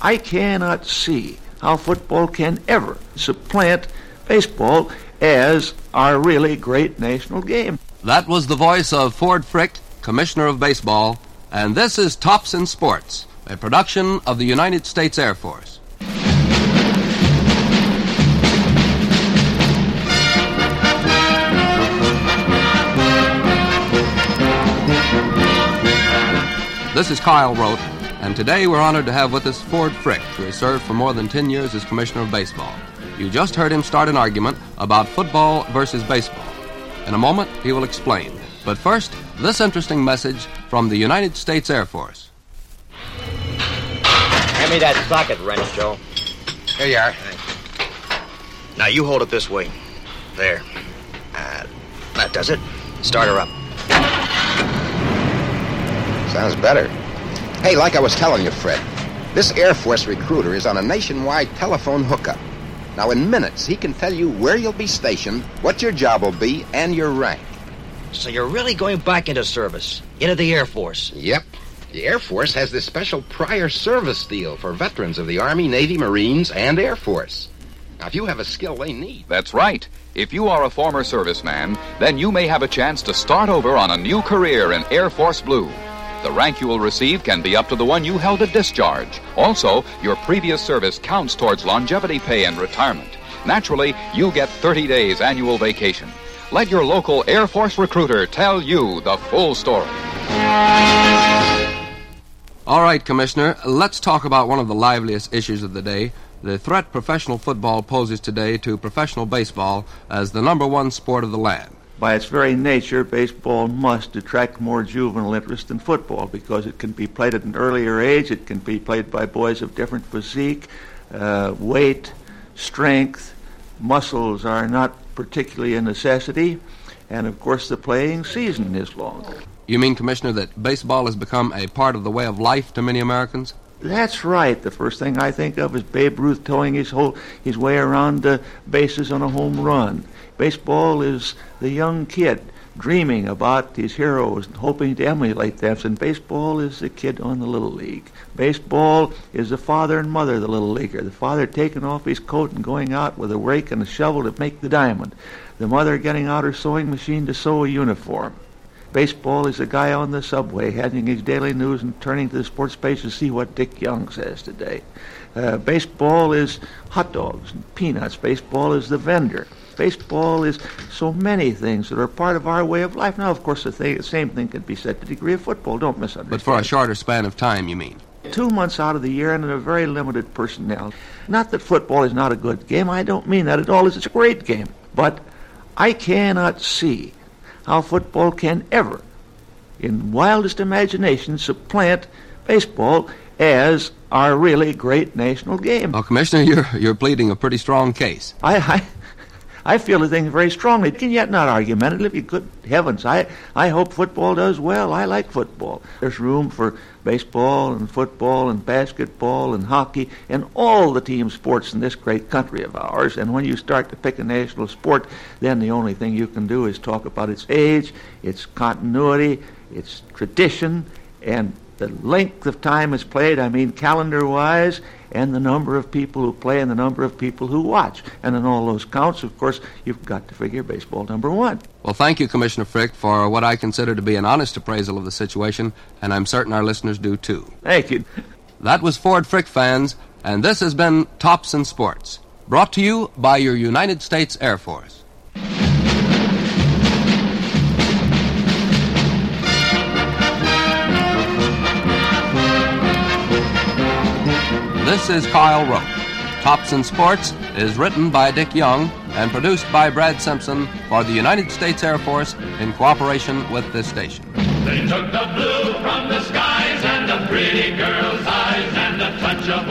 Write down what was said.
I cannot see how football can ever supplant baseball as our really great national game. That was the voice of Ford Frick, Commissioner of Baseball, and this is Tops in Sports, a production of the United States Air Force. This is Kyle Rote, and today we're honored to have with us Ford Frick, who has served for more than 10 years as Commissioner of Baseball. You just heard him start an argument about football versus baseball. In a moment, he will explain. But first, this interesting message from the United States Air Force. Hand me that socket wrench, Joe. Here you are. Thanks. Now you hold it this way. There. Uh, that does it. Start her up. Sounds better. Hey, like I was telling you, Fred, this Air Force recruiter is on a nationwide telephone hookup. Now, in minutes, he can tell you where you'll be stationed, what your job will be, and your rank. So you're really going back into service, into the Air Force. Yep. The Air Force has this special prior service deal for veterans of the Army, Navy, Marines, and Air Force. Now, if you have a skill they need. That's right. If you are a former serviceman, then you may have a chance to start over on a new career in Air Force Blue. The rank you will receive can be up to the one you held at discharge. Also, your previous service counts towards longevity pay and retirement. Naturally, you get 30 days annual vacation. Let your local Air Force recruiter tell you the full story. All right, Commissioner, let's talk about one of the liveliest issues of the day the threat professional football poses today to professional baseball as the number one sport of the land. By its very nature, baseball must attract more juvenile interest than football because it can be played at an earlier age. It can be played by boys of different physique, uh, weight, strength, muscles are not particularly a necessity, and of course, the playing season is longer. You mean, Commissioner, that baseball has become a part of the way of life to many Americans? That's right. The first thing I think of is Babe Ruth towing his whole his way around the bases on a home run. Baseball is the young kid dreaming about his heroes and hoping to emulate them. And baseball is the kid on the little league. Baseball is the father and mother of the little leaguer. The father taking off his coat and going out with a rake and a shovel to make the diamond. The mother getting out her sewing machine to sew a uniform. Baseball is a guy on the subway handing his daily news and turning to the sports page to see what Dick Young says today. Uh, baseball is hot dogs and peanuts. Baseball is the vendor. Baseball is so many things that are part of our way of life. Now, of course, the, thing, the same thing could be said to the degree of football. Don't misunderstand. But for a shorter span of time, you mean? Two months out of the year and in a very limited personnel. Not that football is not a good game. I don't mean that at all. It's a great game. But I cannot see how football can ever, in wildest imagination, supplant baseball as our really great national game. Well, Commissioner, you're, you're pleading a pretty strong case. I, I, I feel the thing very strongly, and yet not argumentative. Good heavens, I, I hope football does well. I like football. There's room for baseball and football and basketball and hockey and all the team sports in this great country of ours. And when you start to pick a national sport, then the only thing you can do is talk about its age, its continuity, its tradition, and the length of time it's played, I mean calendar wise, and the number of people who play and the number of people who watch. And in all those counts, of course, you've got to figure baseball number one. Well, thank you, Commissioner Frick, for what I consider to be an honest appraisal of the situation, and I'm certain our listeners do too. Thank you. That was Ford Frick fans, and this has been Tops in Sports, brought to you by your United States Air Force. This is Kyle Rote. Tops in Sports is written by Dick Young and produced by Brad Simpson for the United States Air Force in cooperation with this station. They took the blue from the skies and the pretty girl's eyes and a touch of